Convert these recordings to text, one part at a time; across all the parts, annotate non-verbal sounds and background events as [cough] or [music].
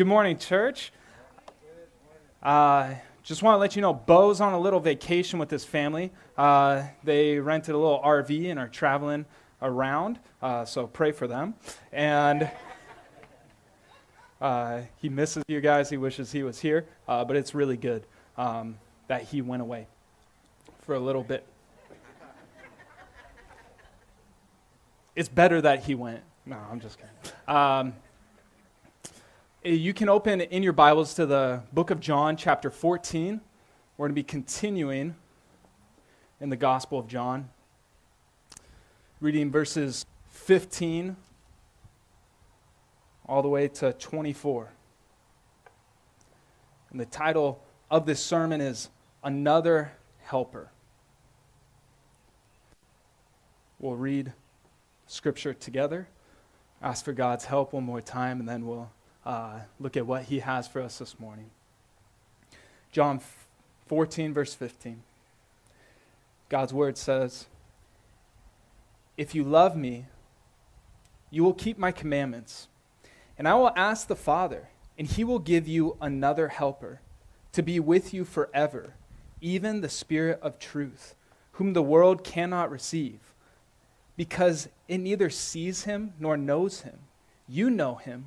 Good morning, church. Uh, just want to let you know, Bo's on a little vacation with his family. Uh, they rented a little RV and are traveling around, uh, so pray for them. And uh, he misses you guys. He wishes he was here, uh, but it's really good um, that he went away for a little bit. It's better that he went. No, I'm just kidding. Um, Eh, you can open in your Bibles to the book of John, chapter 14. We're going to be continuing in the Gospel of John, reading verses 15 all the way to 24. And the title of this sermon is Another Helper. We'll read scripture together, ask for God's help one more time, and then we'll uh, look at what he has for us this morning. John 14, verse 15. God's word says, If you love me, you will keep my commandments, and I will ask the Father, and he will give you another helper to be with you forever, even the Spirit of truth, whom the world cannot receive, because it neither sees him nor knows him. You know him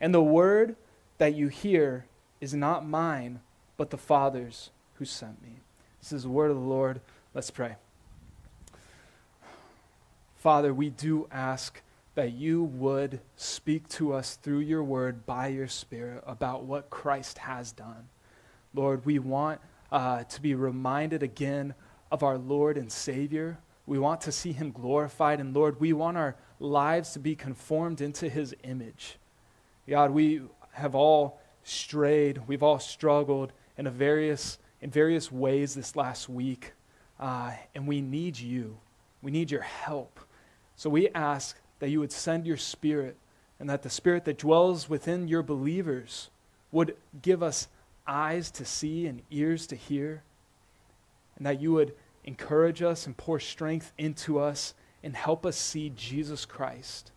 And the word that you hear is not mine, but the Father's who sent me. This is the word of the Lord. Let's pray. Father, we do ask that you would speak to us through your word by your Spirit about what Christ has done. Lord, we want uh, to be reminded again of our Lord and Savior. We want to see him glorified. And Lord, we want our lives to be conformed into his image. God, we have all strayed, we've all struggled in, various, in various ways this last week, uh, and we need you. We need your help. So we ask that you would send your spirit and that the spirit that dwells within your believers would give us eyes to see and ears to hear, and that you would encourage us and pour strength into us and help us see Jesus Christ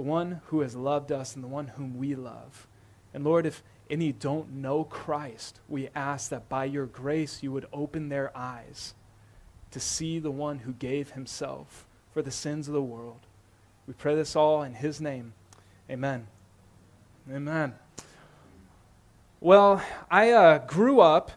the one who has loved us and the one whom we love. And Lord, if any don't know Christ, we ask that by your grace you would open their eyes to see the one who gave himself for the sins of the world. We pray this all in his name. Amen. Amen. Well, I uh, grew up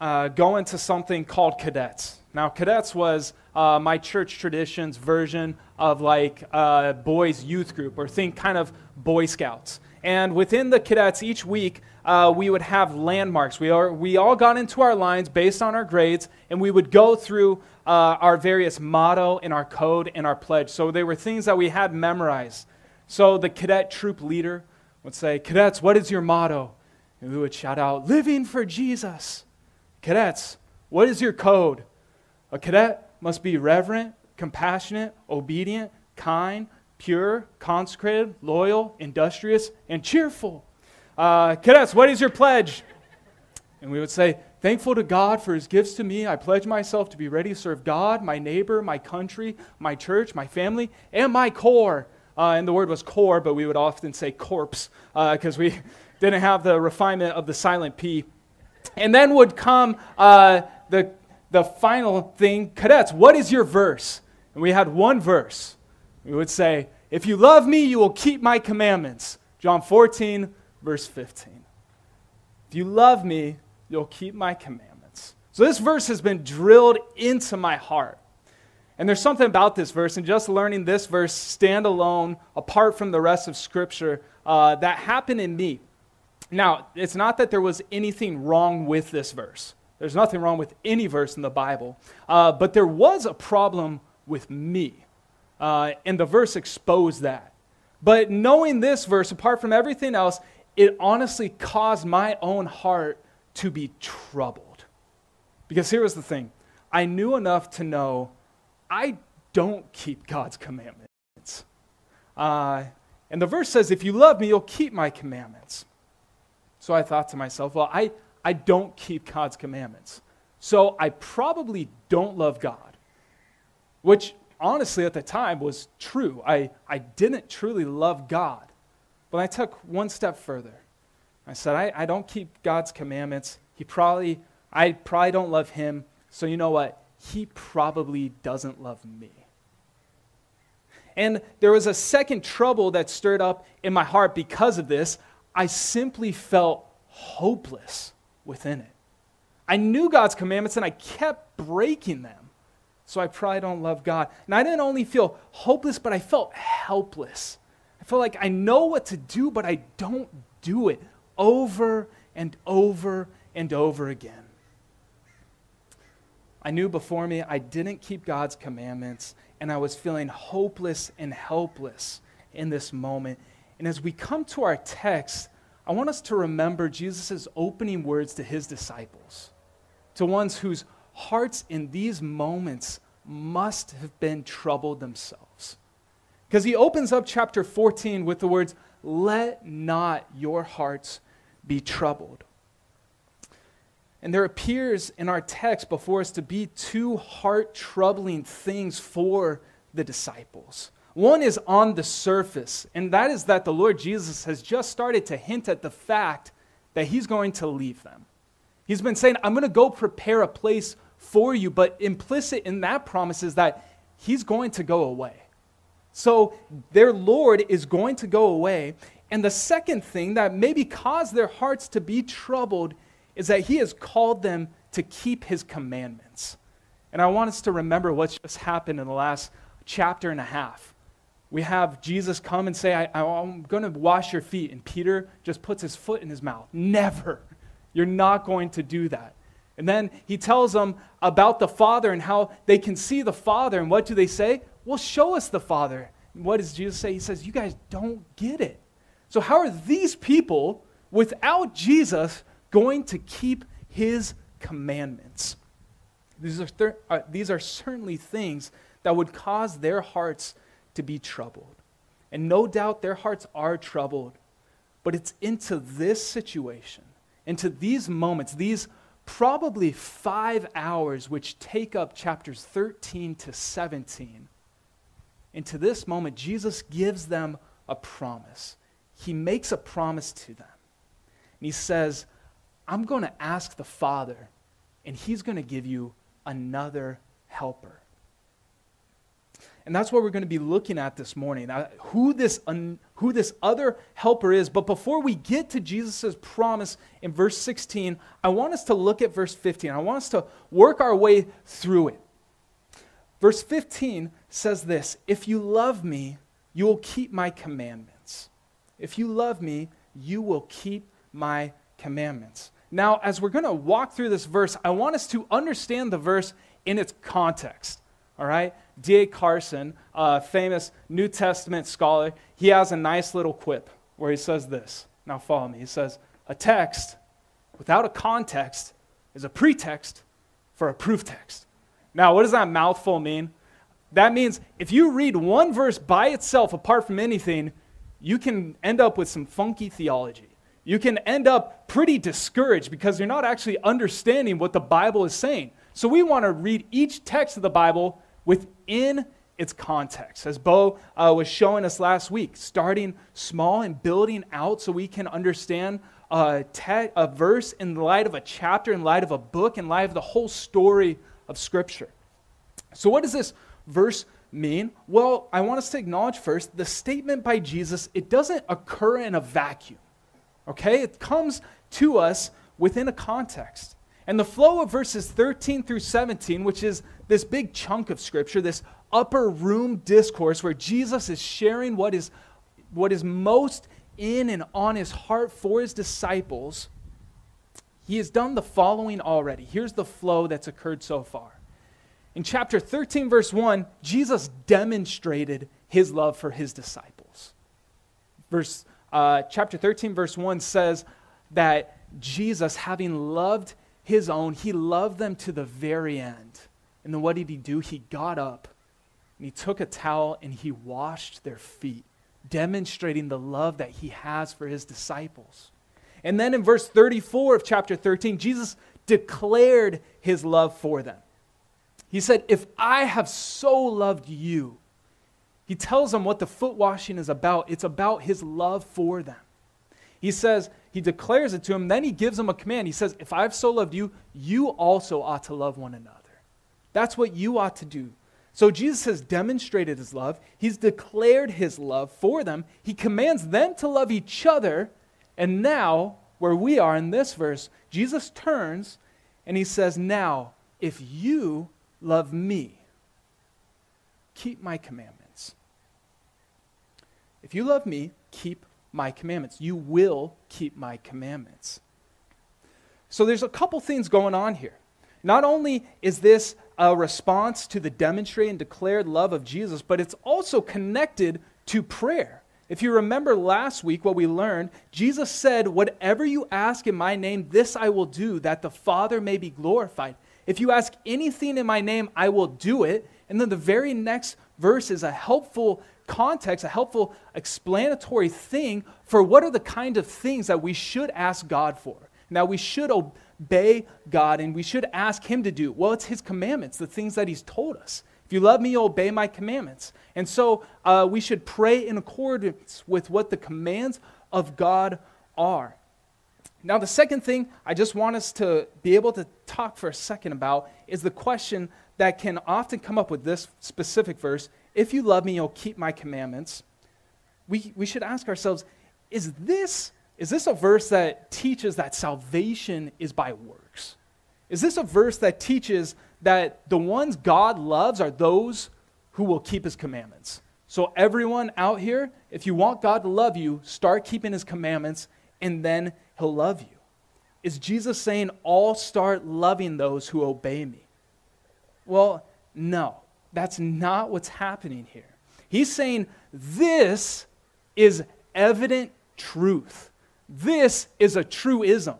uh, going to something called cadets. Now, cadets was uh, my church tradition's version of like a boys' youth group, or think kind of Boy Scouts. And within the cadets, each week, uh, we would have landmarks. We, are, we all got into our lines based on our grades, and we would go through uh, our various motto and our code and our pledge. So they were things that we had memorized. So the cadet troop leader would say, Cadets, what is your motto? And we would shout out, Living for Jesus. Cadets, what is your code? A cadet must be reverent, compassionate, obedient, kind, pure, consecrated, loyal, industrious, and cheerful. Uh, cadets, what is your pledge? And we would say, Thankful to God for his gifts to me, I pledge myself to be ready to serve God, my neighbor, my country, my church, my family, and my corps. Uh, and the word was core, but we would often say corpse because uh, we [laughs] didn't have the refinement of the silent P. And then would come uh, the the final thing, cadets, what is your verse? And we had one verse. We would say, If you love me, you will keep my commandments. John 14, verse 15. If you love me, you'll keep my commandments. So this verse has been drilled into my heart. And there's something about this verse, and just learning this verse stand alone, apart from the rest of Scripture, uh, that happened in me. Now, it's not that there was anything wrong with this verse. There's nothing wrong with any verse in the Bible. Uh, but there was a problem with me. Uh, and the verse exposed that. But knowing this verse, apart from everything else, it honestly caused my own heart to be troubled. Because here was the thing I knew enough to know I don't keep God's commandments. Uh, and the verse says, If you love me, you'll keep my commandments. So I thought to myself, Well, I, I don't keep God's commandments. So I probably don't love God, which honestly at the time was true. I, I didn't truly love God. But I took one step further. I said, I, I don't keep God's commandments. He probably, I probably don't love him. So you know what? he probably doesn't love me. And there was a second trouble that stirred up in my heart because of this. I simply felt hopeless within it. I knew God's commandments and I kept breaking them. So I probably don't love God. And I didn't only feel hopeless, but I felt helpless. I felt like I know what to do, but I don't do it over and over and over again. I knew before me I didn't keep God's commandments, and I was feeling hopeless and helpless in this moment. And as we come to our text, I want us to remember Jesus' opening words to his disciples, to ones whose hearts in these moments must have been troubled themselves. Because he opens up chapter 14 with the words, Let not your hearts be troubled. And there appears in our text before us to be two heart troubling things for the disciples. One is on the surface, and that is that the Lord Jesus has just started to hint at the fact that he's going to leave them. He's been saying, I'm going to go prepare a place for you, but implicit in that promise is that he's going to go away. So their Lord is going to go away. And the second thing that maybe caused their hearts to be troubled is that he has called them to keep his commandments. And I want us to remember what's just happened in the last chapter and a half. We have Jesus come and say, I, am going to wash your feet. And Peter just puts his foot in his mouth. Never. You're not going to do that. And then he tells them about the Father and how they can see the Father. And what do they say? Well, show us the Father. And what does Jesus say? He says, You guys don't get it. So, how are these people, without Jesus, going to keep his commandments. These are, thir- uh, these are certainly things that would cause their hearts to be troubled. And no doubt their hearts are troubled. But it's into this situation, into these moments, these probably five hours which take up chapters 13 to 17. Into this moment, Jesus gives them a promise. He makes a promise to them. And he says, I'm going to ask the Father, and He's going to give you another helper. And that's what we're going to be looking at this morning, uh, who, this who this other helper is. But before we get to Jesus' promise in verse 16, I want us to look at verse 15. I want us to work our way through it. Verse 15 says this If you love me, you will keep my commandments. If you love me, you will keep my commandments. Now, as we're going to walk through this verse, I want us to understand the verse in its context. All right? D.A. Carson, a famous New Testament scholar, he has a nice little quip where he says this. Now, follow me. He says, A text without a context is a pretext for a proof text. Now, what does that mouthful mean? That means if you read one verse by itself, apart from anything, you can end up with some funky theology you can end up pretty discouraged because you're not actually understanding what the Bible is saying. So we want to read each text of the Bible within its context. As Bo uh, was showing us last week, starting small and building out so we can understand a, te- a verse in light of a chapter, in light of a book, in light of the whole story of Scripture. So, what does this verse mean? Well, I want us to acknowledge first the statement by Jesus, it doesn't occur in a vacuum. Okay? It comes to us within a context. And the flow of verses 13 through 17, which is this big chunk of scripture, this upper room discourse where Jesus is sharing what is, what is most in and on his heart for his disciples, he has done the following already. Here's the flow that's occurred so far. In chapter 13, verse 1, Jesus demonstrated his love for his disciples. Verse, uh, chapter 13, verse 1 says that Jesus, having loved his own, he loved them to the very end. And then what did he do? He got up and he took a towel and he washed their feet, demonstrating the love that he has for his disciples. And then in verse 34 of chapter 13, Jesus declared his love for them. He said, If I have so loved you, he tells them what the foot washing is about. It's about his love for them. He says, he declares it to him, then he gives him a command. He says, If I've so loved you, you also ought to love one another. That's what you ought to do. So Jesus has demonstrated his love. He's declared his love for them. He commands them to love each other. And now, where we are in this verse, Jesus turns and he says, Now, if you love me, keep my commandments. If you love me, keep my commandments. You will keep my commandments. So there's a couple things going on here. Not only is this a response to the demonstrated and declared love of Jesus, but it's also connected to prayer. If you remember last week what we learned, Jesus said, Whatever you ask in my name, this I will do, that the Father may be glorified. If you ask anything in my name, I will do it. And then the very next verse is a helpful context, a helpful explanatory thing for what are the kind of things that we should ask God for. Now, we should obey God and we should ask Him to do. Well, it's His commandments, the things that He's told us. If you love me, you'll obey my commandments. And so uh, we should pray in accordance with what the commands of God are. Now, the second thing I just want us to be able to talk for a second about is the question that can often come up with this specific verse if you love me, you'll keep my commandments. We, we should ask ourselves is this, is this a verse that teaches that salvation is by works? Is this a verse that teaches that the ones God loves are those who will keep his commandments? So, everyone out here, if you want God to love you, start keeping his commandments, and then he'll love you. Is Jesus saying, all start loving those who obey me? Well, no. That's not what's happening here. He's saying this is evident truth. This is a truism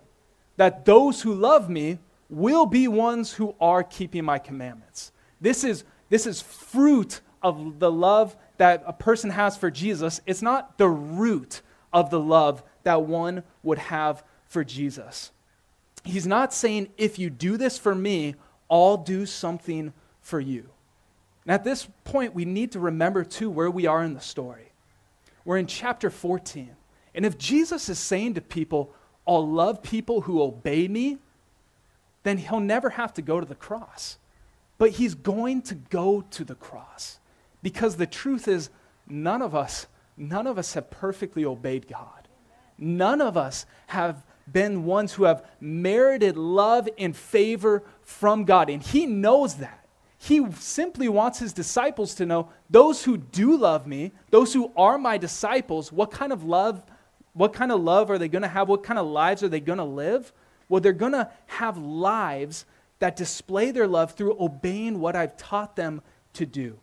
that those who love me will be ones who are keeping my commandments. This is, this is fruit of the love that a person has for Jesus. It's not the root of the love that one would have for Jesus. He's not saying, if you do this for me, I'll do something for you. And at this point, we need to remember, too, where we are in the story. We're in chapter 14. And if Jesus is saying to people, I'll love people who obey me, then he'll never have to go to the cross. But he's going to go to the cross. Because the truth is, none of us, none of us have perfectly obeyed God. None of us have been ones who have merited love and favor from God. And he knows that. He simply wants his disciples to know those who do love me, those who are my disciples, what kind of love, what kind of love are they going to have? What kind of lives are they going to live? Well, they're going to have lives that display their love through obeying what I've taught them to do.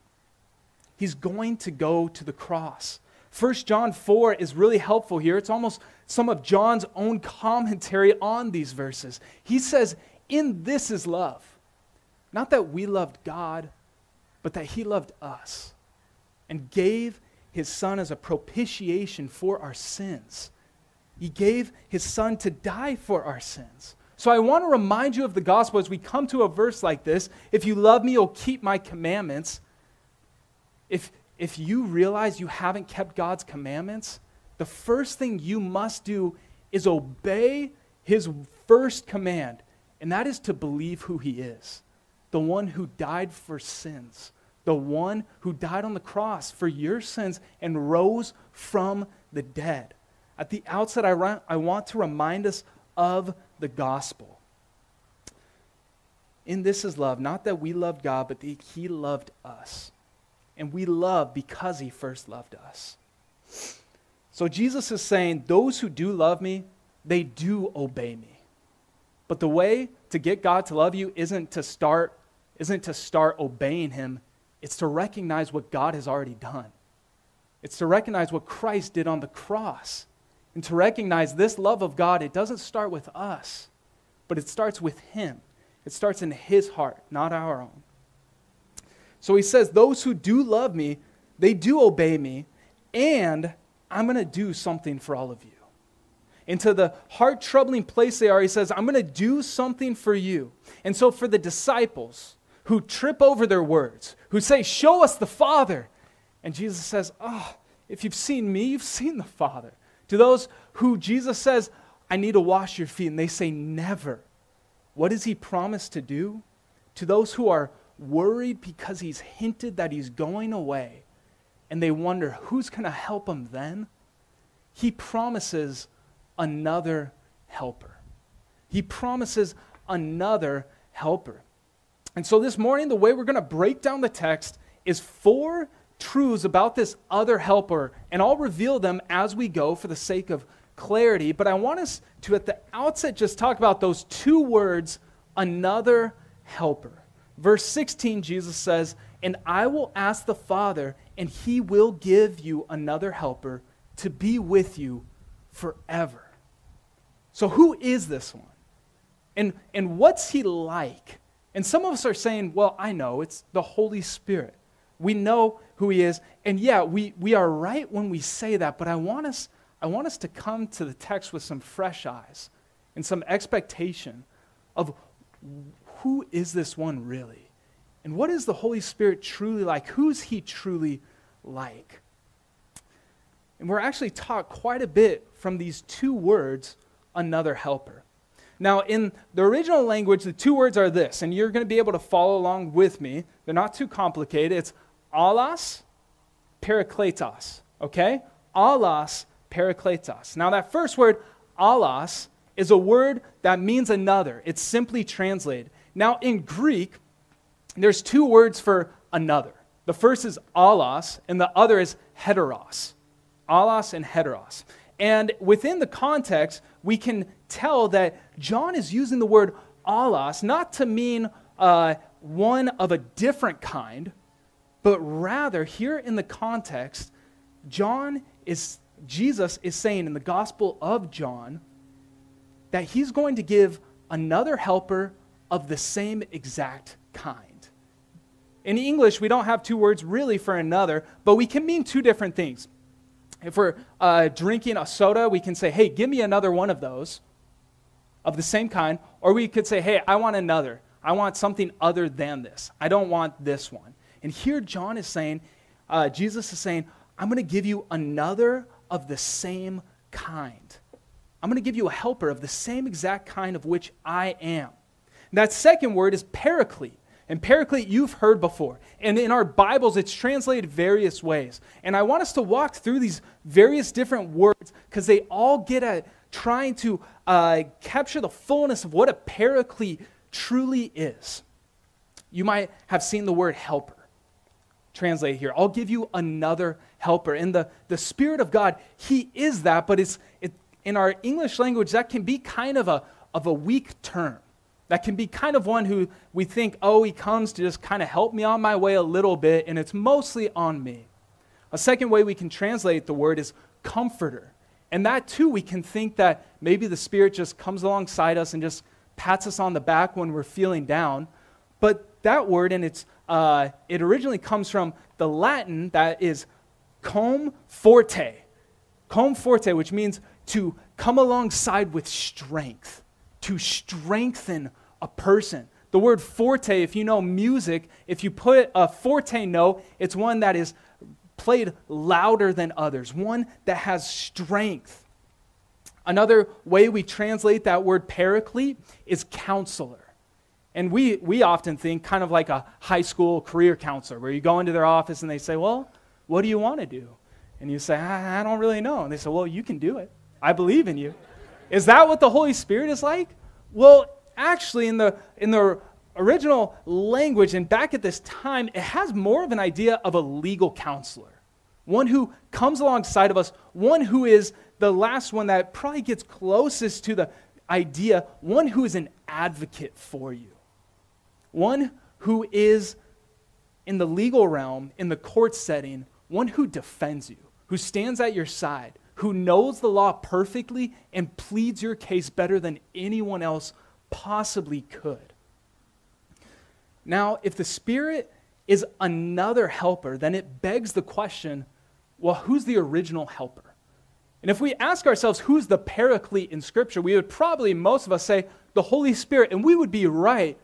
He's going to go to the cross. 1 John 4 is really helpful here. It's almost some of John's own commentary on these verses. He says, In this is love not that we loved God, but that He loved us and gave His Son as a propitiation for our sins. He gave His Son to die for our sins. So I want to remind you of the gospel as we come to a verse like this. If you love me, you'll keep my commandments. If, if you realize you haven't kept God's commandments, the first thing you must do is obey his first command, and that is to believe who he is the one who died for sins, the one who died on the cross for your sins and rose from the dead. At the outset, I, I want to remind us of the gospel. In this is love, not that we loved God, but that He loved us. And we love because He first loved us. So Jesus is saying, Those who do love me, they do obey me. But the way to get God to love you isn't to start, isn't to start obeying Him, it's to recognize what God has already done. It's to recognize what Christ did on the cross. And to recognize this love of God, it doesn't start with us, but it starts with Him. It starts in His heart, not our own. So he says, Those who do love me, they do obey me, and I'm going to do something for all of you. Into the heart troubling place they are, he says, I'm going to do something for you. And so for the disciples who trip over their words, who say, Show us the Father, and Jesus says, Oh, if you've seen me, you've seen the Father. To those who Jesus says, I need to wash your feet, and they say, Never. What does he promise to do? To those who are worried because he's hinted that he's going away, and they wonder who's going to help them then, he promises another helper. He promises another helper. And so this morning, the way we're going to break down the text is four truths about this other helper, and I'll reveal them as we go for the sake of clarity. But I want us to, at the outset, just talk about those two words, another helper. Verse 16, Jesus says, And I will ask the Father, and he will give you another helper to be with you forever. So, who is this one? And, and what's he like? And some of us are saying, Well, I know, it's the Holy Spirit. We know who he is. And yeah, we, we are right when we say that, but I want, us, I want us to come to the text with some fresh eyes and some expectation of who is this one really? And what is the Holy Spirit truly like? Who's he truly like? And we're actually taught quite a bit from these two words, another helper. Now, in the original language, the two words are this, and you're going to be able to follow along with me. They're not too complicated. It's allos, parakletos. Okay? Allos, parakletos. Now, that first word, allos, is a word that means another. It's simply translated. Now, in Greek, there's two words for another. The first is allos, and the other is heteros. Allos and heteros. And within the context, we can tell that John is using the word allos not to mean uh, one of a different kind, but rather, here in the context, John is, Jesus is saying in the Gospel of John that he's going to give another helper of the same exact kind. In English, we don't have two words really for another, but we can mean two different things. If we're uh, drinking a soda, we can say, hey, give me another one of those of the same kind. Or we could say, hey, I want another. I want something other than this. I don't want this one. And here John is saying, uh, Jesus is saying, I'm going to give you another of the same kind. I'm going to give you a helper of the same exact kind of which I am. That second word is paraclete. And paraclete, you've heard before. And in our Bibles, it's translated various ways. And I want us to walk through these various different words because they all get at trying to uh, capture the fullness of what a paraclete truly is. You might have seen the word helper translate here. I'll give you another helper. And the, the Spirit of God, He is that, but it's, it, in our English language, that can be kind of a, of a weak term. That can be kind of one who we think, oh, he comes to just kind of help me on my way a little bit, and it's mostly on me. A second way we can translate the word is comforter. And that too, we can think that maybe the Spirit just comes alongside us and just pats us on the back when we're feeling down. But that word, and it's uh, it originally comes from the Latin that is cum forte. Cum forte, which means to come alongside with strength, to strengthen a person. The word forte, if you know music, if you put a forte note, it's one that is played louder than others, one that has strength. Another way we translate that word paraclete is counselor. And we, we often think kind of like a high school career counselor, where you go into their office and they say, Well, what do you want to do? And you say, I, I don't really know. And they say, Well, you can do it. I believe in you. Is that what the Holy Spirit is like? Well, actually, in the, in the original language and back at this time, it has more of an idea of a legal counselor, one who comes alongside of us, one who is the last one that probably gets closest to the idea, one who is an advocate for you, one who is in the legal realm, in the court setting, one who defends you, who stands at your side, who knows the law perfectly and pleads your case better than anyone else possibly could. Now, if the Spirit is another helper, then it begs the question well, who's the original helper? And if we ask ourselves who's the paraclete in Scripture, we would probably, most of us, say the Holy Spirit, and we would be right.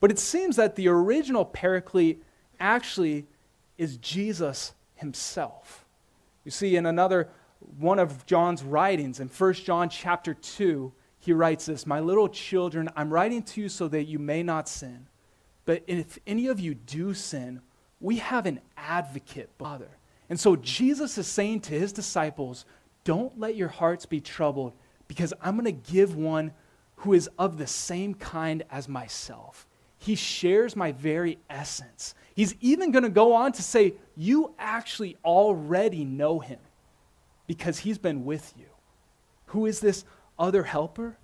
But it seems that the original paraclete actually is Jesus himself. You see, in another one of John's writings, in 1 John chapter 2, he writes this My little children, I'm writing to you so that you may not sin. But if any of you do sin, we have an advocate, Father. And so Jesus is saying to his disciples, Don't let your hearts be troubled, because I'm going to give one who is of the same kind as myself. He shares my very essence. He's even going to go on to say, You actually already know him because he's been with you. Who is this other helper?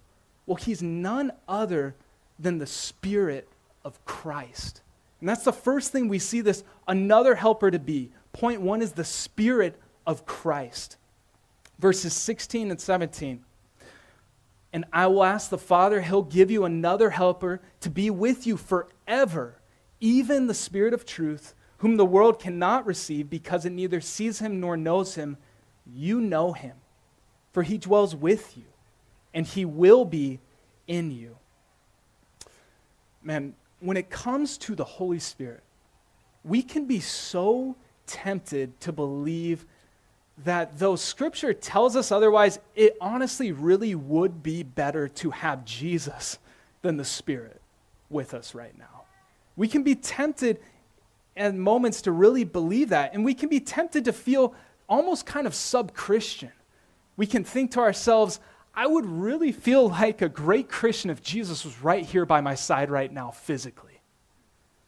Well, he's none other than the Spirit of Christ. And that's the first thing we see this another helper to be. Point one is the Spirit of Christ. Verses 16 and 17. And I will ask the Father, he'll give you another helper to be with you forever, even the Spirit of truth, whom the world cannot receive because it neither sees him nor knows him. You know him, for he dwells with you, and he will be in you. Man, when it comes to the Holy Spirit, we can be so tempted to believe that though Scripture tells us otherwise, it honestly really would be better to have Jesus than the Spirit with us right now. We can be tempted at moments to really believe that, and we can be tempted to feel almost kind of sub Christian. We can think to ourselves, I would really feel like a great Christian if Jesus was right here by my side right now, physically.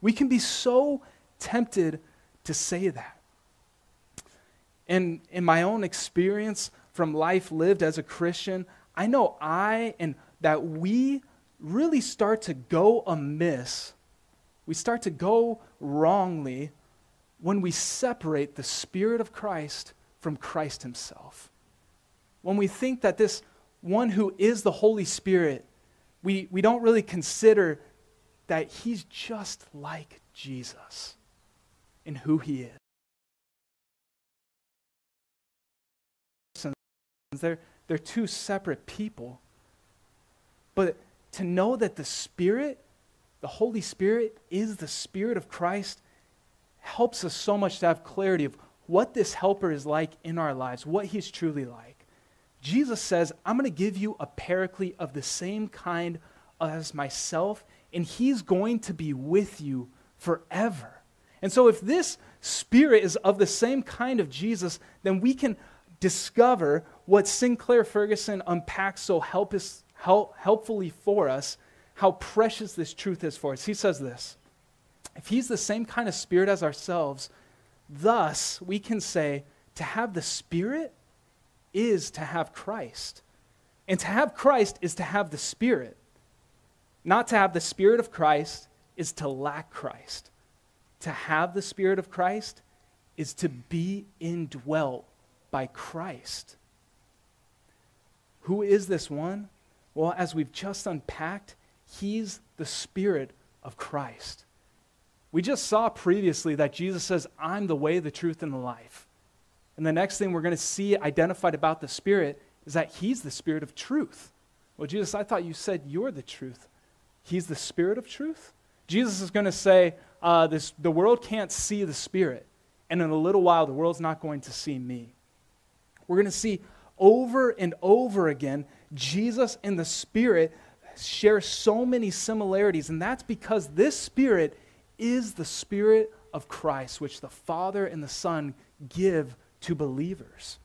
We can be so tempted to say that. And in my own experience from life lived as a Christian, I know I and that we really start to go amiss. We start to go wrongly when we separate the Spirit of Christ from Christ Himself. When we think that this one who is the Holy Spirit, we, we don't really consider that He's just like Jesus in who He is. They're, they're two separate people. But to know that the Spirit, the Holy Spirit, is the Spirit of Christ helps us so much to have clarity of what this helper is like in our lives, what he's truly like. Jesus says, I'm going to give you a paraclete of the same kind as myself, and he's going to be with you forever. And so, if this spirit is of the same kind of Jesus, then we can discover what Sinclair Ferguson unpacks so help us, help, helpfully for us, how precious this truth is for us. He says this If he's the same kind of spirit as ourselves, thus we can say to have the spirit is to have Christ. And to have Christ is to have the spirit. Not to have the spirit of Christ is to lack Christ. To have the spirit of Christ is to be indwelt by Christ. Who is this one? Well, as we've just unpacked, he's the Spirit of Christ. We just saw previously that Jesus says, I'm the way, the truth, and the life. And the next thing we're going to see identified about the Spirit is that he's the Spirit of truth. Well, Jesus, I thought you said you're the truth. He's the Spirit of truth? Jesus is going to say, uh, this, the world can't see the Spirit, and in a little while, the world's not going to see me. We're going to see over and over again, Jesus and the Spirit share so many similarities, and that's because this Spirit is the Spirit of Christ, which the Father and the Son give to believers.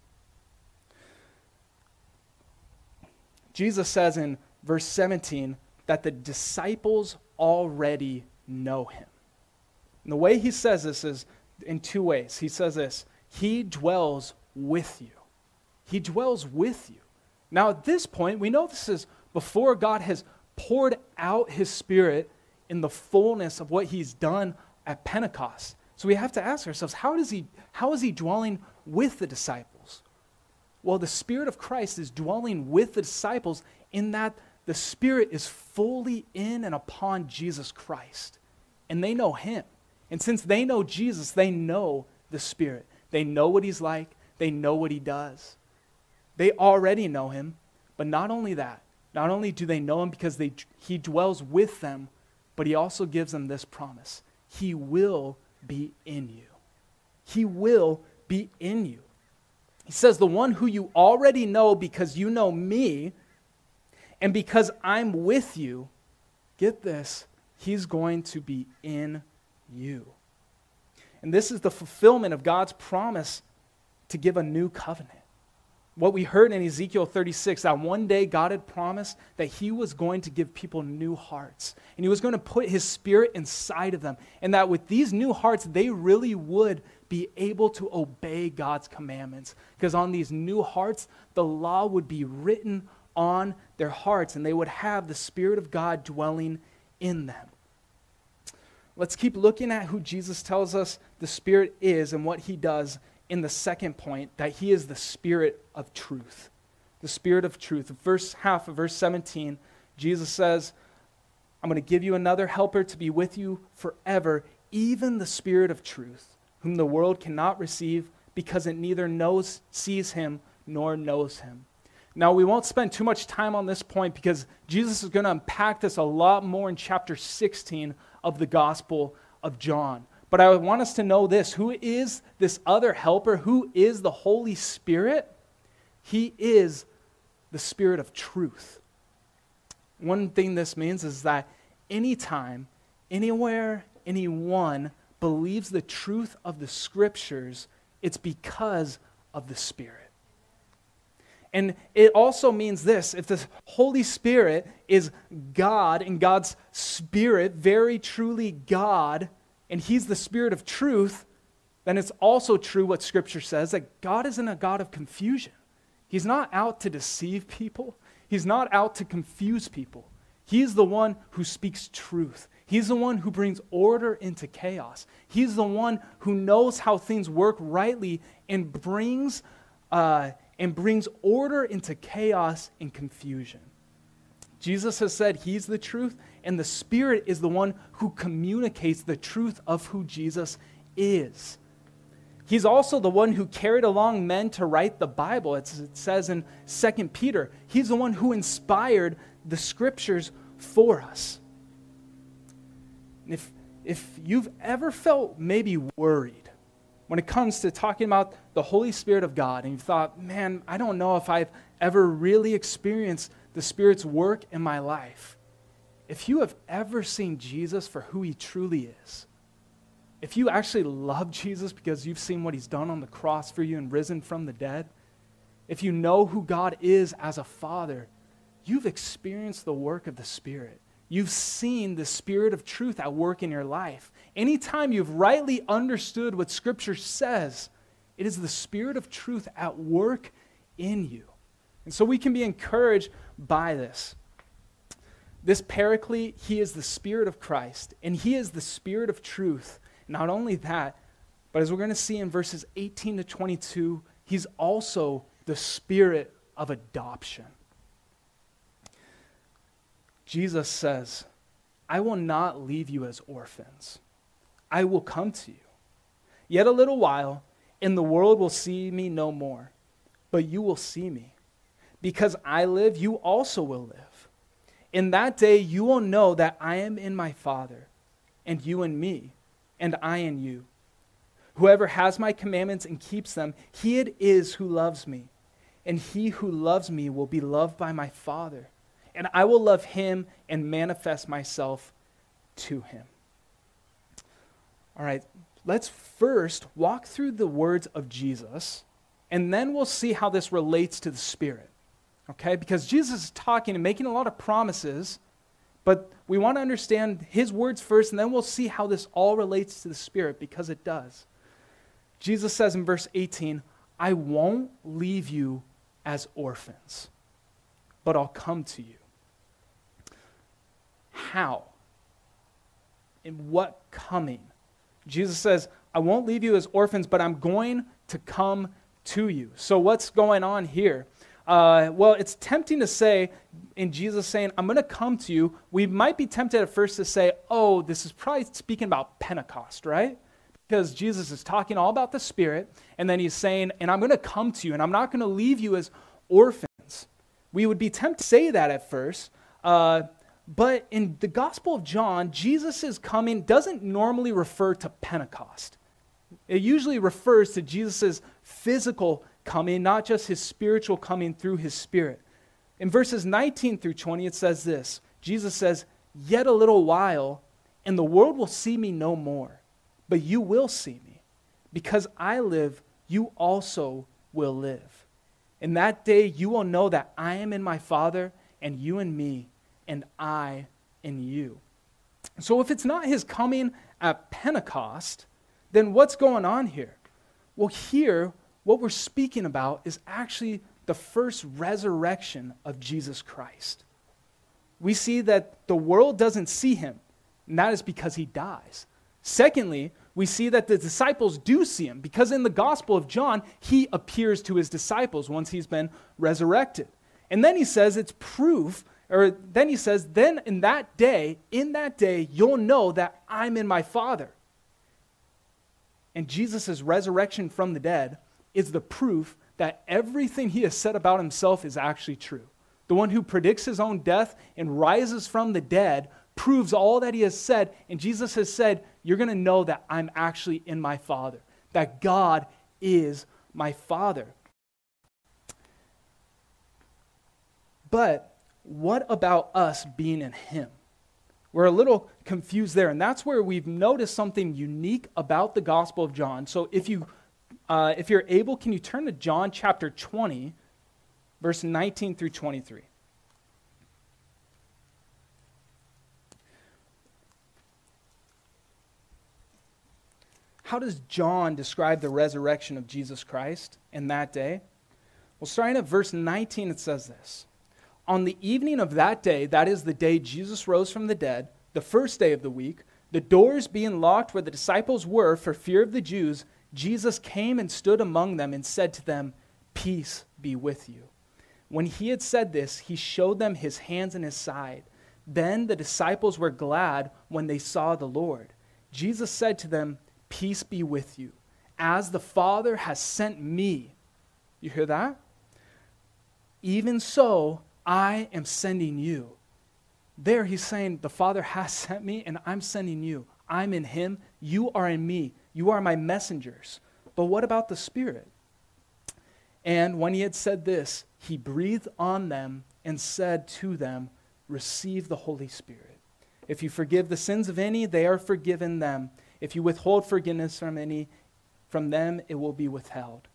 Jesus says in verse 17, that the disciples already know him. And the way he says this is in two ways. He says this He dwells with you. He dwells with you. Now, at this point, we know this is before God has poured out his spirit in the fullness of what he's done at Pentecost. So we have to ask ourselves how, does he, how is he dwelling with the disciples? Well, the Spirit of Christ is dwelling with the disciples in that the Spirit is fully in and upon Jesus Christ. And they know him. And since they know Jesus, they know the Spirit. They know what he's like, they know what he does. They already know him. But not only that, not only do they know him because they, he dwells with them, but he also gives them this promise He will be in you. He will be in you. He says, The one who you already know because you know me, and because I'm with you, get this, he's going to be in you. And this is the fulfillment of God's promise to give a new covenant. What we heard in Ezekiel 36, that one day God had promised that He was going to give people new hearts. And He was going to put His Spirit inside of them. And that with these new hearts, they really would be able to obey God's commandments. Because on these new hearts, the law would be written on their hearts, and they would have the Spirit of God dwelling in them. Let's keep looking at who Jesus tells us the Spirit is and what he does in the second point that he is the Spirit of truth. The Spirit of truth. First half of verse 17, Jesus says, I'm going to give you another helper to be with you forever, even the Spirit of truth, whom the world cannot receive because it neither knows, sees him, nor knows him. Now, we won't spend too much time on this point because Jesus is going to unpack this a lot more in chapter 16 of the Gospel of John. But I want us to know this who is this other helper? Who is the Holy Spirit? He is the Spirit of truth. One thing this means is that anytime, anywhere, anyone believes the truth of the Scriptures, it's because of the Spirit. And it also means this if the Holy Spirit is God and God's Spirit, very truly God, and He's the Spirit of truth, then it's also true what Scripture says that God isn't a God of confusion. He's not out to deceive people, He's not out to confuse people. He's the one who speaks truth. He's the one who brings order into chaos. He's the one who knows how things work rightly and brings. Uh, and brings order into chaos and confusion. Jesus has said he's the truth, and the Spirit is the one who communicates the truth of who Jesus is. He's also the one who carried along men to write the Bible. It says in 2 Peter, he's the one who inspired the scriptures for us. If, if you've ever felt maybe worried, when it comes to talking about the Holy Spirit of God, and you thought, man, I don't know if I've ever really experienced the Spirit's work in my life. If you have ever seen Jesus for who he truly is, if you actually love Jesus because you've seen what he's done on the cross for you and risen from the dead, if you know who God is as a father, you've experienced the work of the Spirit. You've seen the Spirit of truth at work in your life. Anytime you've rightly understood what Scripture says, it is the Spirit of truth at work in you. And so we can be encouraged by this. This Paraclete, he is the Spirit of Christ, and he is the Spirit of truth. Not only that, but as we're going to see in verses 18 to 22, he's also the Spirit of adoption. Jesus says, I will not leave you as orphans. I will come to you. Yet a little while, and the world will see me no more, but you will see me. Because I live, you also will live. In that day, you will know that I am in my Father, and you in me, and I in you. Whoever has my commandments and keeps them, he it is who loves me. And he who loves me will be loved by my Father, and I will love him and manifest myself to him. All right, let's first walk through the words of Jesus, and then we'll see how this relates to the Spirit. Okay? Because Jesus is talking and making a lot of promises, But we want to understand his words first, and then we'll see how this all relates to the Spirit because it does. Jesus says in verse 18, I won't leave you as orphans, but I'll come to you. How? In what coming? Jesus says, I won't leave you as orphans, but I'm going to come to you. So, what's going on here? Uh, well, it's tempting to say, in Jesus saying, I'm going to come to you, we might be tempted at first to say, oh, this is probably speaking about Pentecost, right? Because Jesus is talking all about the Spirit, and then he's saying, and I'm going to come to you, and I'm not going to leave you as orphans. We would be tempted to say that at first, uh, but in the Gospel of John, Jesus' coming doesn't normally refer to Pentecost. It usually refers to Jesus' physical coming, not just his spiritual coming through his spirit. In verses 19 through 20, it says this Jesus says, Yet a little while, and the world will see me no more, but you will see me. Because I live, you also will live. In that day, you will know that I am in my Father, and you in me, and I in you. So, if it's not his coming at Pentecost, then what's going on here? Well, here, what we're speaking about is actually the first resurrection of Jesus Christ. We see that the world doesn't see him, and that is because he dies. Secondly, we see that the disciples do see him because in the Gospel of John, he appears to his disciples once he's been resurrected. And then he says it's proof, or then he says, then in that day, in that day, you'll know that I'm in my Father. And Jesus' resurrection from the dead is the proof that everything he has said about himself is actually true. The one who predicts his own death and rises from the dead proves all that he has said. And Jesus has said, You're going to know that I'm actually in my Father, that God is my Father. But what about us being in him? We're a little confused there. And that's where we've noticed something unique about the Gospel of John. So if you uh, if you're able, can you turn to John chapter 20, verse 19 through 23? How does John describe the resurrection of Jesus Christ in that day? Well, starting at verse 19, it says this On the evening of that day, that is the day Jesus rose from the dead, the first day of the week, the doors being locked where the disciples were for fear of the Jews, Jesus came and stood among them and said to them, Peace be with you. When he had said this, he showed them his hands and his side. Then the disciples were glad when they saw the Lord. Jesus said to them, Peace be with you. As the Father has sent me, you hear that? Even so, I am sending you. There he's saying, The Father [laughs] has sent me, and I'm sending you. I'm in him, you are in me. You are my messengers. But what about the Spirit? And when he had said this, he breathed on them and said to them, Receive the Holy Spirit. If you forgive the sins of any, they are forgiven them. If you withhold forgiveness from any, from them it will be withheld.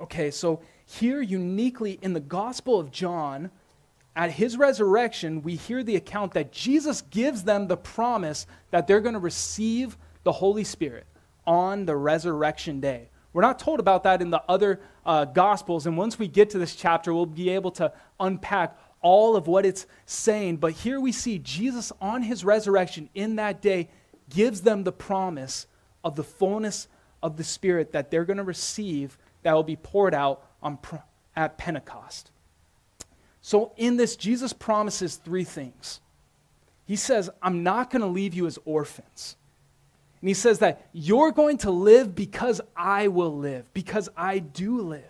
Okay, so here uniquely in the Gospel of John, at his resurrection, we hear the account that Jesus gives them the promise that they're going to receive the Holy Spirit on the resurrection day. We're not told about that in the other uh, Gospels, and once we get to this chapter, we'll be able to unpack all of what it's saying. But here we see Jesus on his resurrection in that day gives them the promise of the fullness of the Spirit that they're going to receive that will be poured out on, at Pentecost. So, in this, Jesus promises three things. He says, I'm not going to leave you as orphans. And he says that you're going to live because I will live, because I do live.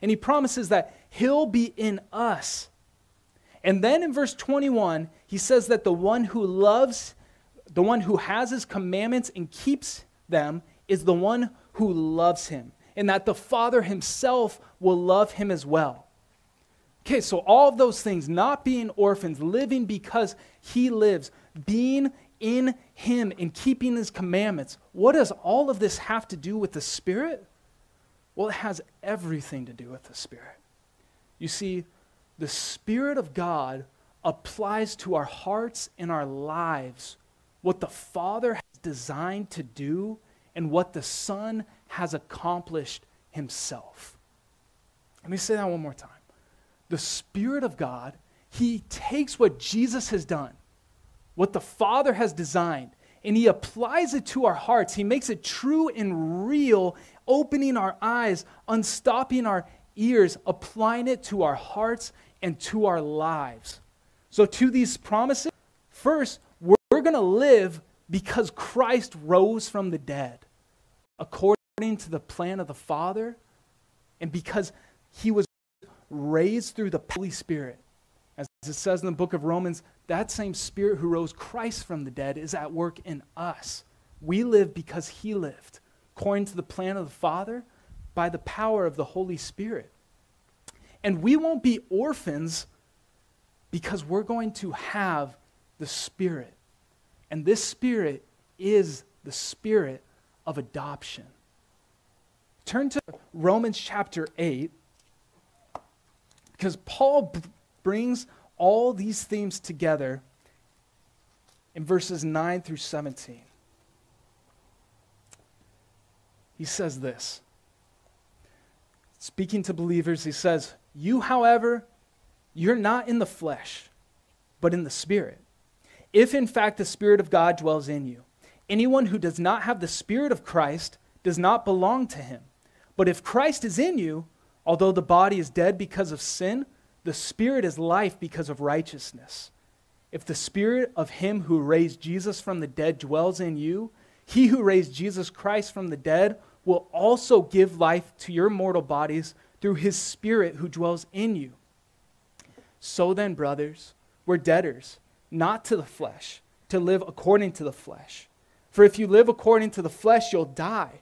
And he promises that he'll be in us. And then in verse 21, he says that the one who loves, the one who has his commandments and keeps them, is the one who loves him. And that the Father himself will love him as well. Okay, so all of those things, not being orphans, living because he lives, being in Him and keeping His commandments. What does all of this have to do with the Spirit? Well, it has everything to do with the Spirit. You see, the Spirit of God applies to our hearts and our lives what the Father has designed to do and what the Son has accomplished himself. Let me say that one more time. The Spirit of God, He takes what Jesus has done, what the Father has designed, and He applies it to our hearts. He makes it true and real, opening our eyes, unstopping our ears, applying it to our hearts and to our lives. So, to these promises, first, we're, going to live because Christ rose from the dead, according to the plan of the Father, and because he was raised through the Holy Spirit. As it says in the book of Romans, that same Spirit who rose Christ from the dead is at work in us. We live because he lived, according to the plan of the Father, by the power of the Holy Spirit. And we won't be orphans because we're going to have the Spirit. And this Spirit is the Spirit of adoption. Turn to Romans chapter 8 because Paul b- brings all these themes together in verses 9 through 17. He says this. Speaking to believers, he says, You, however, you're not in the flesh, but in the Spirit. If in fact the Spirit of God dwells in you, anyone who does not have the Spirit of Christ does not belong to him. But if Christ is in you, although the body is dead because of sin, the spirit is life because of righteousness. If the spirit of him who raised Jesus from the dead dwells in you, he who raised Jesus Christ from the dead will also give life to your mortal bodies through his spirit who dwells in you. So then, brothers, we're debtors, not to the flesh, to live according to the flesh. For if you live according to the flesh, you'll die.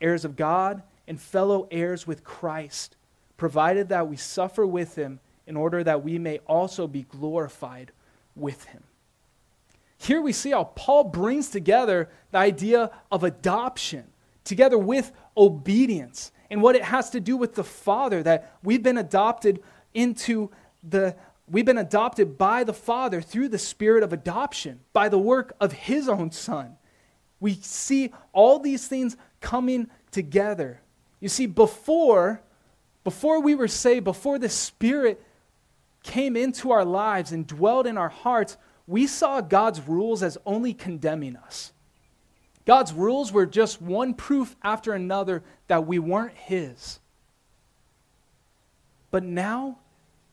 heirs of God, and fellow heirs with Christ, provided that we suffer with him in order that we may also be glorified with him. Here we see how Paul brings together the idea of adoption together with obedience and what it has to do with the Father, that we've been adopted into the we've been adopted by the Father through the spirit of adoption, by the work of his own Son. We see all these things coming together. You see, before, before we were saved, before the Spirit came into our lives and dwelled in our hearts, we saw God's rules as only condemning us. God's rules were just one proof after another that we weren't His. But now,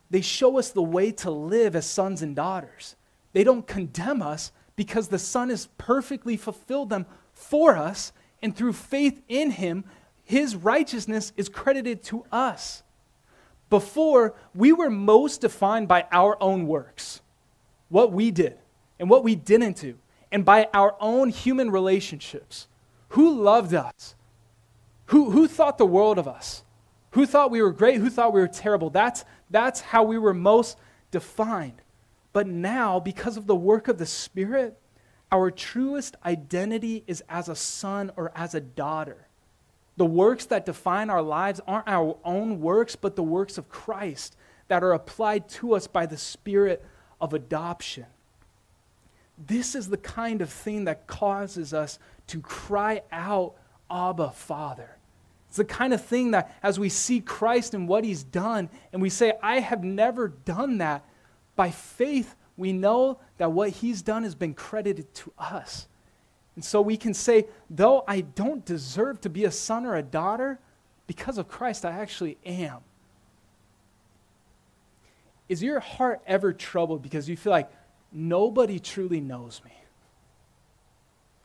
they show us the way to live as sons and daughters. They don't condemn us because the Son has perfectly fulfilled them for us and through faith in him, his righteousness is credited to us. Before, we were most defined by our own works, what we did and what we didn't do, and by our own human relationships. Who loved us? Who, who thought the world of us? Who thought we were great? Who thought we were terrible? That's, that's how we were most defined. But now, because of the work of the Spirit, our truest identity is as a son or as a daughter. The works that define our lives aren't our own works, but the works of Christ that are applied to us by the Spirit of adoption. This is the kind of thing that causes us to cry out, Abba, Father. It's the kind of thing that as we see Christ and what he's done, and we say, I have never done that, by faith, we know that what he's done has been credited to us. And so we can say, though I don't deserve to be a son or a daughter, because of Christ, I actually am. Is your heart ever troubled because you feel like nobody truly knows me?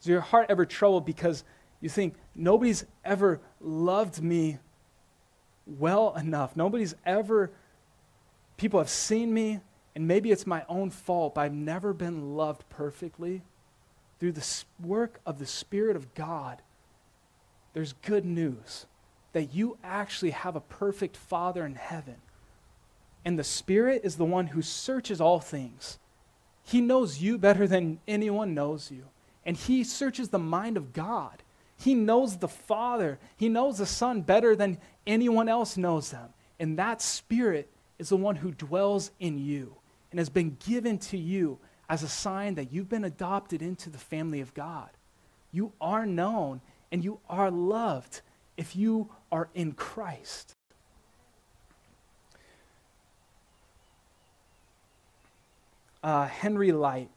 Is your heart ever troubled because you think nobody's ever loved me well enough? Nobody's ever, people have seen me and maybe it's my own fault, but I've never been loved perfectly, through the work of the Spirit of God, there's good news that you actually have a perfect Father in heaven. And the Spirit is the one who searches all things. He knows you better than anyone knows you. And He searches the mind of God. He knows the Father. He knows the Son better than anyone else knows them. And that Spirit is the one who dwells in you and has been given to you as a sign that you've been adopted into the family of God. You are known and you are loved if you are in Christ. Uh, Henry Lyte,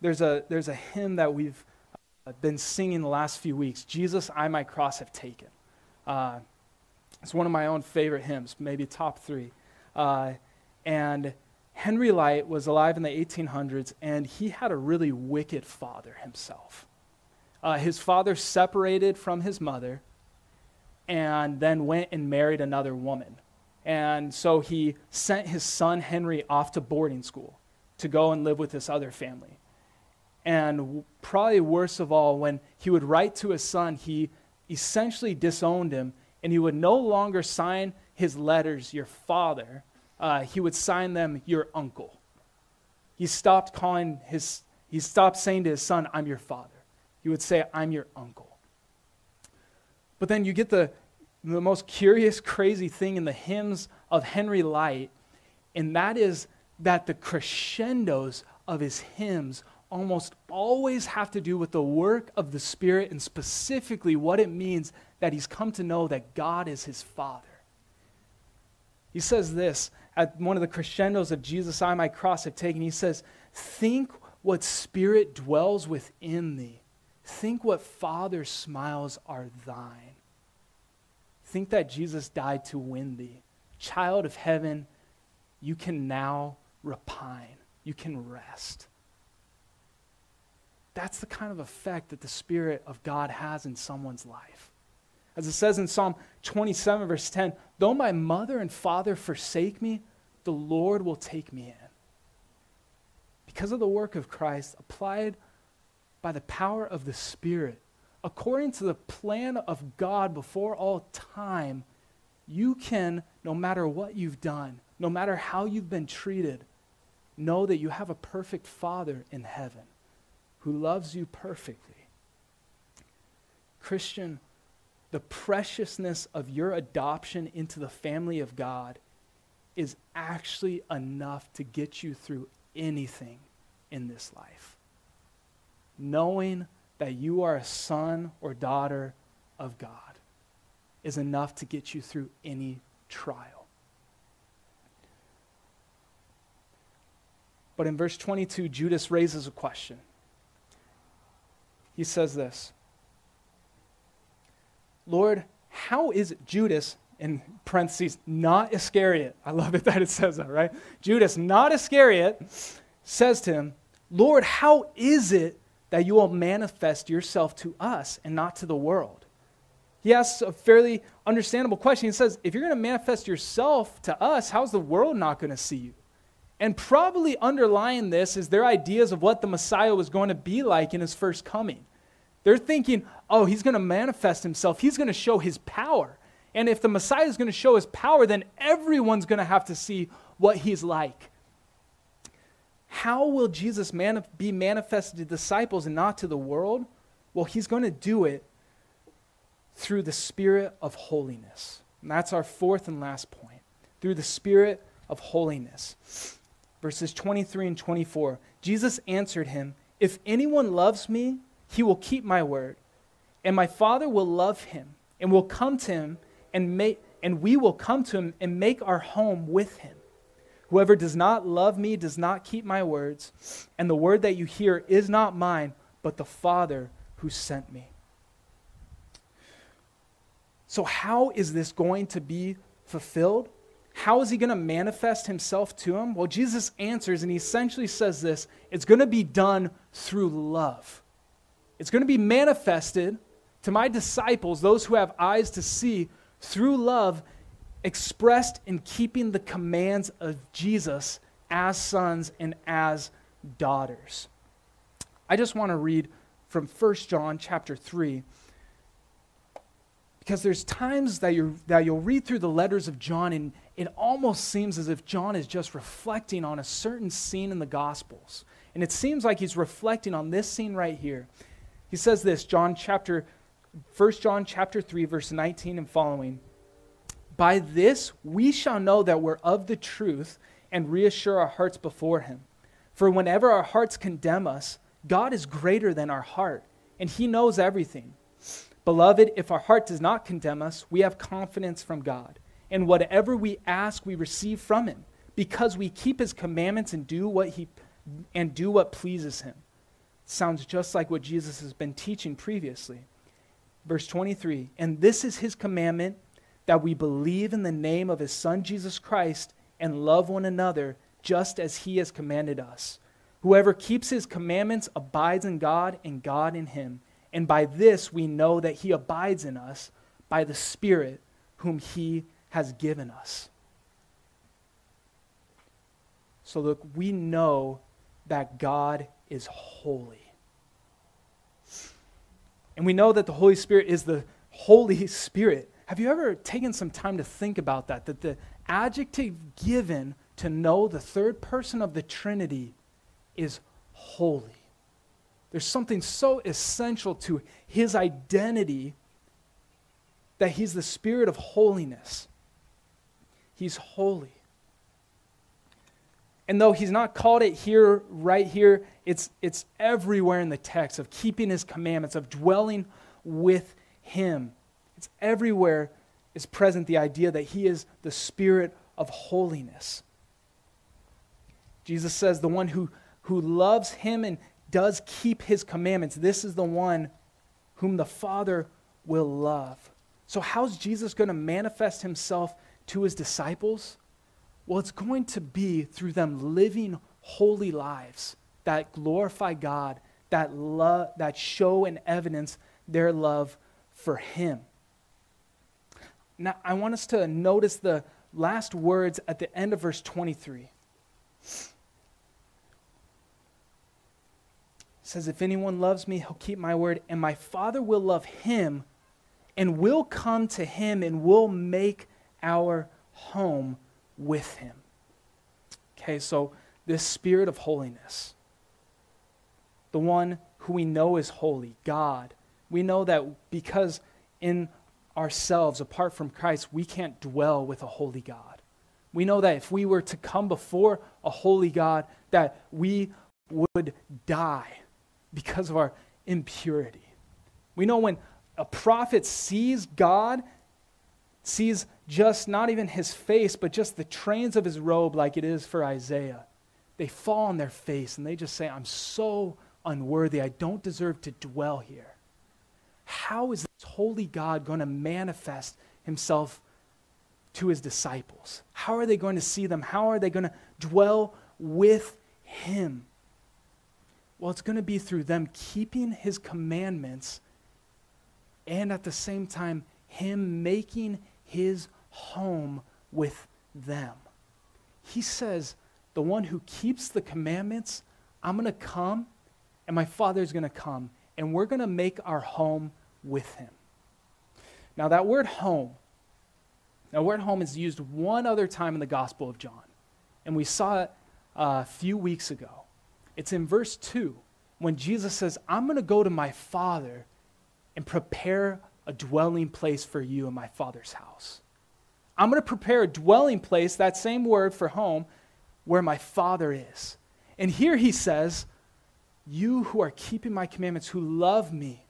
there's a, there's a hymn that we've uh, been singing the last few weeks Jesus, I my cross have taken. Uh, it's one of my own favorite hymns, maybe top three. Uh, and Henry Lyte was alive in the 1800s, and he had a really wicked father himself. Uh, his father separated from his mother and then went and married another woman. And so he sent his son Henry off to boarding school to go and live with this other family. And probably worst of all, when he would write to his son, he essentially disowned him and he would no longer sign his letters, your father. Uh, he would sign them, your uncle. He stopped calling his, he stopped saying to his son, I'm your father. He would say, I'm your uncle. But then you get the, the most curious, crazy thing in the hymns of Henry Lyte, and that is that the crescendos of his hymns almost always have to do with the work of the Spirit and specifically what it means that he's come to know that God is his Father. He says this at one of the crescendos of Jesus, I my cross have taken. He says, Think what Spirit dwells within thee. Think what Father's smiles are thine. Think that Jesus died to win thee. Child of heaven, you can now repine, you can rest. That's the kind of effect that the Spirit of God has in someone's life. As it says in Psalm 27, verse 10, though my mother and father forsake me, the Lord will take me in. Because of the work of Christ applied by the power of the Spirit, according to the plan of God before all time, you can, no matter what you've done, no matter how you've been treated, know that you have a perfect Father in heaven who loves you perfectly. Christian, the preciousness of your adoption into the family of God is actually enough to get you through anything in this life. Knowing that you are a son or daughter of God is enough to get you through any trial. But in verse 22, Judas raises a question he says this Lord, how is Judas, in parentheses, not Iscariot? I love it [laughs] that it says that, right? Judas, not Iscariot, says to him, Lord, how is it that you will manifest yourself to us and not to the world? He asks a fairly understandable question. He says, If you're going to manifest yourself to us, how's the world not going to see you? And probably underlying this is their ideas of what the Messiah was going to be like in his first coming. They're thinking, oh, he's going to manifest himself, he's going to show his power. And if the Messiah is going to show his power, then everyone's going to have to see what he's like. How will Jesus be manifested to disciples and not to the world? Well, he's going to do it through the Spirit of holiness. And that's our fourth and last point. Through the Spirit of holiness verses 23 and 24. Jesus answered him, If anyone loves me, he will keep my word, and my Father will love him, and will come to him, and, make, and we will come to him and make our home with him. Whoever does not love me does not keep my words, and the word that you hear is not mine, but the Father who sent me. So, how is this going to be fulfilled? How is he going to manifest himself to him? Well, Jesus answers and he essentially says this it's going to be done through love. It's going to be manifested to my disciples, those who have eyes to see, through love expressed in keeping the commands of Jesus as sons and as daughters. I just want to read from 1 John chapter 3 because there's times that, you that you'll read through the letters of John and it almost seems as if John is just reflecting on a certain scene in the Gospels. And it seems like he's reflecting on this scene right here. He says this, John chapter 1 John chapter 3 verse 19 and following. By this we shall know that we're of the truth and reassure our hearts before him. For whenever our hearts condemn us, God is greater than our heart, and he knows everything. Beloved, if our heart does not condemn us, we have confidence from God. And whatever we ask, we receive from him, because we keep his commandments and do what he and do what pleases him. Sounds just like what Jesus has been teaching previously. Verse 23, and this is his commandment that we believe in the name of his son Jesus Christ and love one another just as he has commanded us. Whoever keeps his commandments abides in God and God in him. And by this we know that he abides in us by the Spirit whom he has given us. So, look, we know that God is holy. And we know that the Holy Spirit is the Holy Spirit. Have you ever taken some time to think about that? That the adjective given to know the third person of the Trinity is holy. There's something so essential to his identity that he's the spirit of holiness. He's holy. And though he's not called it here, right here, it's, it's everywhere in the text of keeping his commandments, of dwelling with him. It's everywhere is present the idea that he is the spirit of holiness. Jesus says, the one who, who loves him and does keep his commandments, this is the one whom the Father will love. So, how's Jesus going to manifest himself to his disciples? Well, it's going to be through them living holy lives that glorify God, that, love, that show and evidence their love for him. Now, I want us to notice the last words at the end of verse 23. says, If anyone loves me, he'll keep my word, and my Father will love him, and will come to him, and will make our home with him. Okay, so this spirit of holiness, the one who we know is holy, God, we know that because in ourselves, apart from Christ, we can't dwell with a holy God. We know that if we were to come before a holy God, that we would die because of our impurity. We know when a prophet sees God, sees just not even his face, but just the trains of his robe, like it is for Isaiah, they fall on their face and they just say, I'm so unworthy. I don't deserve to dwell here. How is this holy God going to manifest himself to his disciples? How are they going to see them? How are they going to dwell with him? Well, it's going to be through them keeping his commandments and at the same time, him making his home with them. He says, The one who keeps the commandments, I'm going to come, and my Father's going to come, and we're going to make our home with him. Now, that word home, that word home is used one other time in the Gospel of John, and we saw it uh, a few weeks ago. It's in verse 2 when Jesus says, I'm going to go to my Father and prepare a dwelling place for you in my Father's house. I'm going to prepare a dwelling place, that same word for home, where my Father is. And here he says, You who are keeping my commandments, who love me,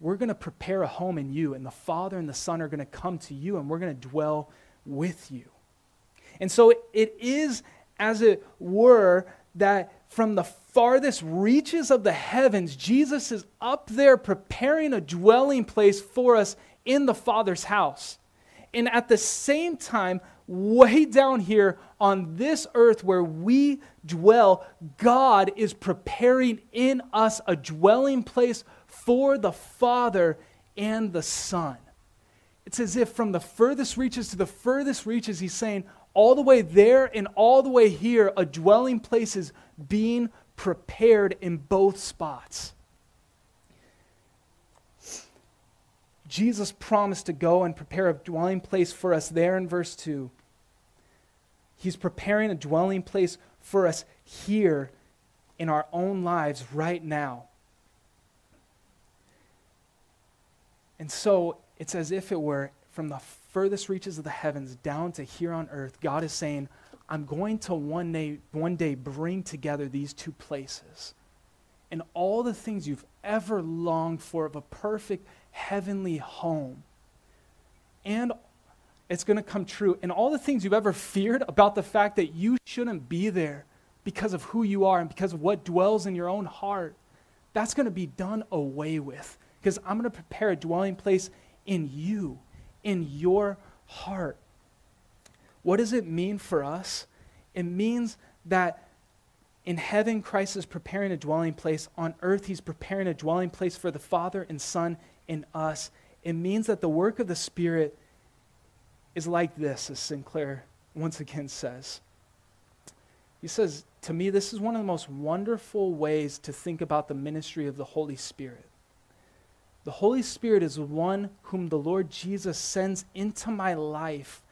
we're going to prepare a home in you, and the Father and the Son are going to come to you, and we're going to dwell with you. And so it is, as it were, that from the farthest reaches of the heavens, Jesus is up there preparing a dwelling place for us in the Father's house. And at the same time, way down here on this earth where we dwell, God is preparing in us a dwelling place for the Father and the Son. It's as if from the furthest reaches to the furthest reaches, He's saying, all the way there and all the way here, a dwelling place is being prepared in both spots. Jesus promised to go and prepare a dwelling place for us there in verse 2. He's preparing a dwelling place for us here in our own lives right now. And so it's as if it were from the furthest reaches of the heavens down to here on earth, God is saying, I'm going to one day, one day bring together these two places. And all the things you've ever longed for of a perfect heavenly home. And it's going to come true. And all the things you've ever feared about the fact that you shouldn't be there because of who you are and because of what dwells in your own heart, that's going to be done away with. Because I'm going to prepare a dwelling place in you, in your heart. What does it mean for us? It means that in heaven, Christ is preparing a dwelling place. On earth, he's preparing a dwelling place for the Father and Son in us. It means that the work of the Spirit is like this, as Sinclair once again says. He says, To me, this is one of the most wonderful ways to think about the ministry of the Holy Spirit. The Holy Spirit is one whom the Lord Jesus sends into my life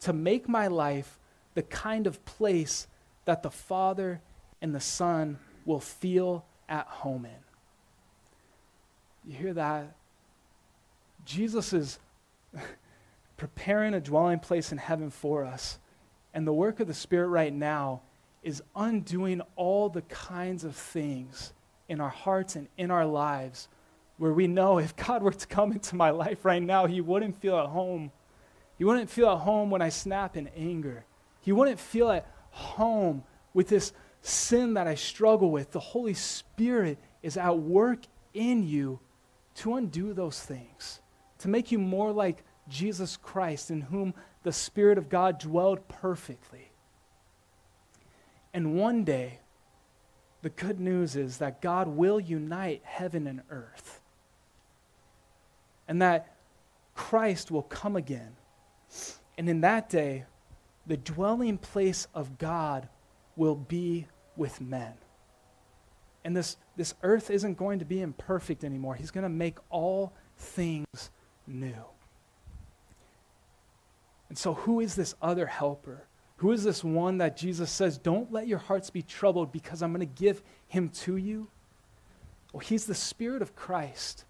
to make my life the kind of place that the Father and the Son will feel at home in. You hear that? Jesus is [laughs] preparing a dwelling place in heaven for us. And the work of the Spirit right now is undoing all the kinds of things in our hearts and in our lives where we know if God were to come into my life right now, He wouldn't feel at home. He wouldn't feel at home when I snap in anger. He wouldn't feel at home with this sin that I struggle with. The Holy Spirit is at work in you to undo those things to make you more like Jesus Christ, in whom the Spirit of God dwelled perfectly. And one day, the good news is that God will unite heaven and earth. And that Christ will come again. And in that day, the dwelling place of God will be with men. And this, this earth isn't going to be imperfect anymore. He's going to make all things new. And so, who is this other helper? Who is this one that Jesus says, Don't let your hearts be troubled because I'm going to give him to you? Well, he's the Spirit of Christ.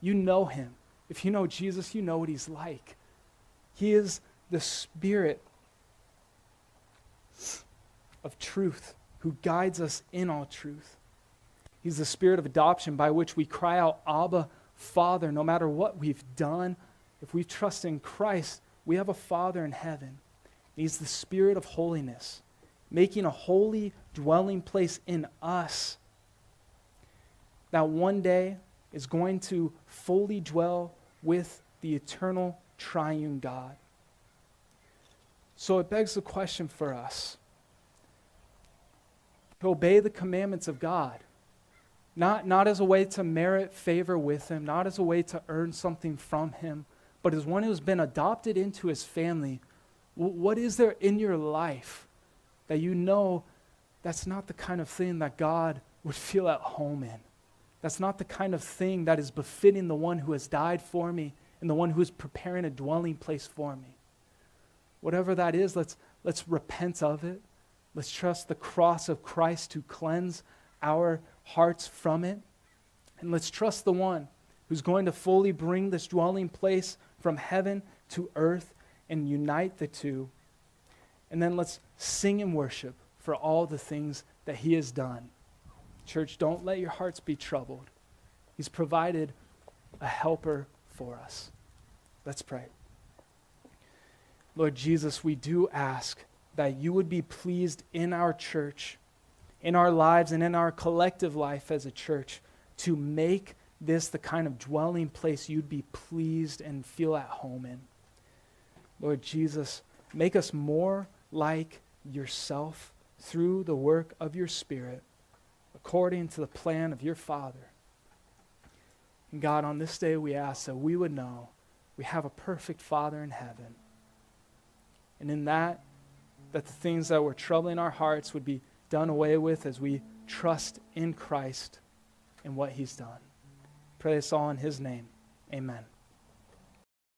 You know him. If you know Jesus, you know what he's like. He is the Spirit of truth who guides us in all truth. He's the Spirit of adoption by which we cry out, Abba, Father, no matter what we've done, if we trust in Christ, we have a Father in heaven. He's the Spirit of holiness, making a holy dwelling place in us that one day is going to fully dwell with the eternal triune God. So it begs the question for us to obey the commandments of God not, not as a way to merit favor with him, not as a way to earn something from him, but as one who's been adopted into his family. What is there in your life that you know that's not the kind of thing that God would [laughs] feel at home in? That's not the kind of thing that is befitting the one who has died for me and the one who is preparing a dwelling place for me. Whatever that is, let's, let's repent of it. Let's trust the cross of Christ to cleanse our hearts from it. And let's trust the one who's going to fully bring this dwelling place from heaven to earth and unite the two. And then let's sing and worship for all the things that he has done. Church, don't let your hearts be troubled. He's provided a helper for us. Let's pray. Lord Jesus, we do ask that you would be pleased in our church in our lives and in our collective life as a church to make this the kind of dwelling place you'd be pleased and feel at home in. Lord Jesus, make us more like yourself through the work of your Spirit, according to the plan of your Father. And God, on this day we ask that we would know we have a perfect Father in heaven. And in that, that the things that were troubling our hearts would be done away with as we trust in Christ and what he's done. Pray this all in his name. Amen.